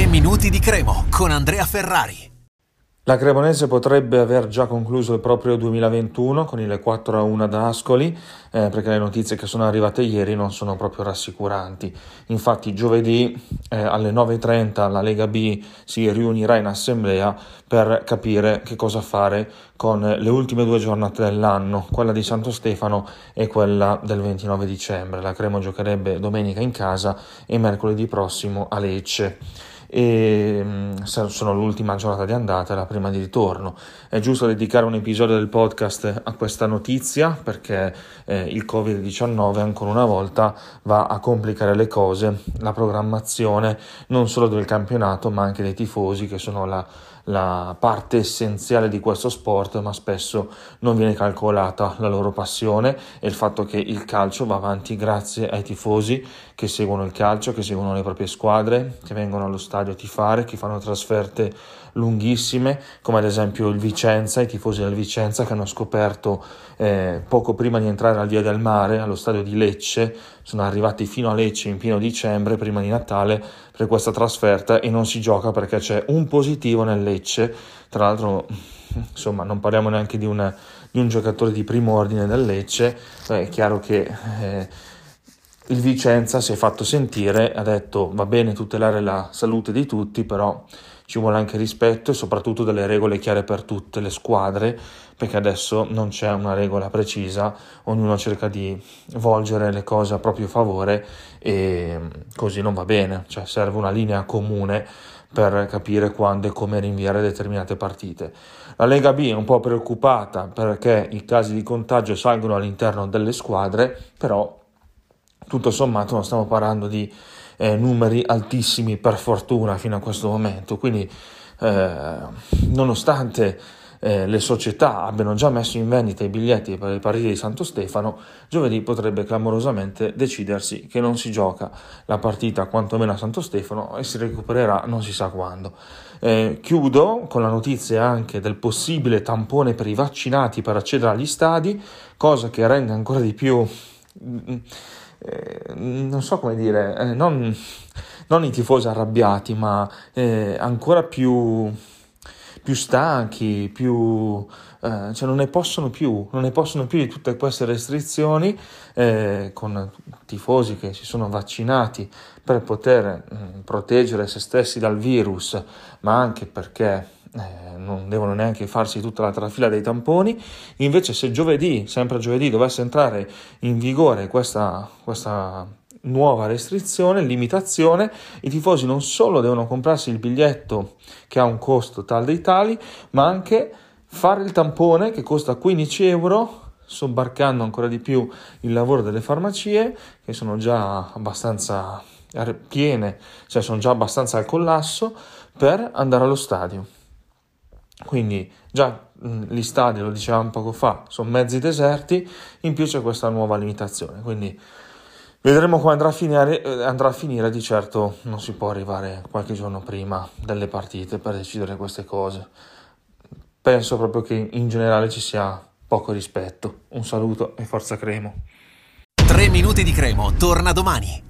3 minuti di Cremo con Andrea Ferrari. La Cremonese potrebbe aver già concluso il proprio 2021 con il 4 a 1 ad Ascoli, eh, perché le notizie che sono arrivate ieri non sono proprio rassicuranti. Infatti, giovedì eh, alle 9.30 la Lega B si riunirà in assemblea per capire che cosa fare con le ultime due giornate dell'anno, quella di Santo Stefano e quella del 29 dicembre. La Cremo giocherebbe domenica in casa e mercoledì prossimo a Lecce e mm, sono l'ultima giornata di andata la prima di ritorno. È giusto dedicare un episodio del podcast a questa notizia perché eh, il Covid-19 ancora una volta va a complicare le cose, la programmazione non solo del campionato ma anche dei tifosi che sono la la parte essenziale di questo sport, ma spesso non viene calcolata la loro passione e il fatto che il calcio va avanti grazie ai tifosi che seguono il calcio, che seguono le proprie squadre, che vengono allo stadio a tifare, che fanno trasferte lunghissime, come ad esempio il Vicenza, i tifosi del Vicenza che hanno scoperto eh, poco prima di entrare al Via del Mare, allo stadio di Lecce, sono arrivati fino a Lecce in pieno dicembre, prima di Natale, per questa trasferta e non si gioca perché c'è un positivo nel Lecce, tra l'altro insomma non parliamo neanche di, una, di un giocatore di primo ordine del Lecce, è chiaro che... Eh, il Vicenza si è fatto sentire, ha detto va bene tutelare la salute di tutti, però ci vuole anche rispetto e soprattutto delle regole chiare per tutte le squadre, perché adesso non c'è una regola precisa, ognuno cerca di volgere le cose a proprio favore e così non va bene, cioè serve una linea comune per capire quando e come rinviare determinate partite. La Lega B è un po' preoccupata perché i casi di contagio salgono all'interno delle squadre, però tutto sommato non stiamo parlando di eh, numeri altissimi per fortuna fino a questo momento, quindi eh, nonostante eh, le società abbiano già messo in vendita i biglietti per le partite di Santo Stefano, giovedì potrebbe clamorosamente decidersi che non si gioca la partita quantomeno a Santo Stefano e si recupererà non si sa quando. Eh, chiudo con la notizia anche del possibile tampone per i vaccinati per accedere agli stadi, cosa che rende ancora di più mm, eh, non so come dire, eh, non, non, i tifosi arrabbiati, ma eh, ancora più, più stanchi, più, eh, cioè non ne possono più, non ne possono più di tutte queste restrizioni eh, con tifosi che si sono vaccinati per poter mh, mm, proteggere se stessi dal virus, ma anche perché eh, non devono neanche farsi tutta la trafila dei tamponi. Invece, se giovedì, sempre giovedì, dovesse entrare in vigore questa, questa nuova restrizione, limitazione, i tifosi non solo devono comprarsi il biglietto che ha un costo tal dei tali, ma anche fare il tampone che costa 15 euro sobbarcando ancora di più il lavoro delle farmacie che sono già abbastanza piene, cioè sono già abbastanza al collasso per andare allo stadio. Quindi già gli stadi, lo dicevamo poco fa, sono mezzi deserti, in più c'è questa nuova limitazione. Quindi vedremo come andrà a, finire, eh, andrà a finire, di certo non si può arrivare qualche giorno prima delle partite per decidere queste cose. Penso proprio che in generale ci sia poco rispetto. Un saluto e forza Cremo. 3 minuti di Cremo, torna domani.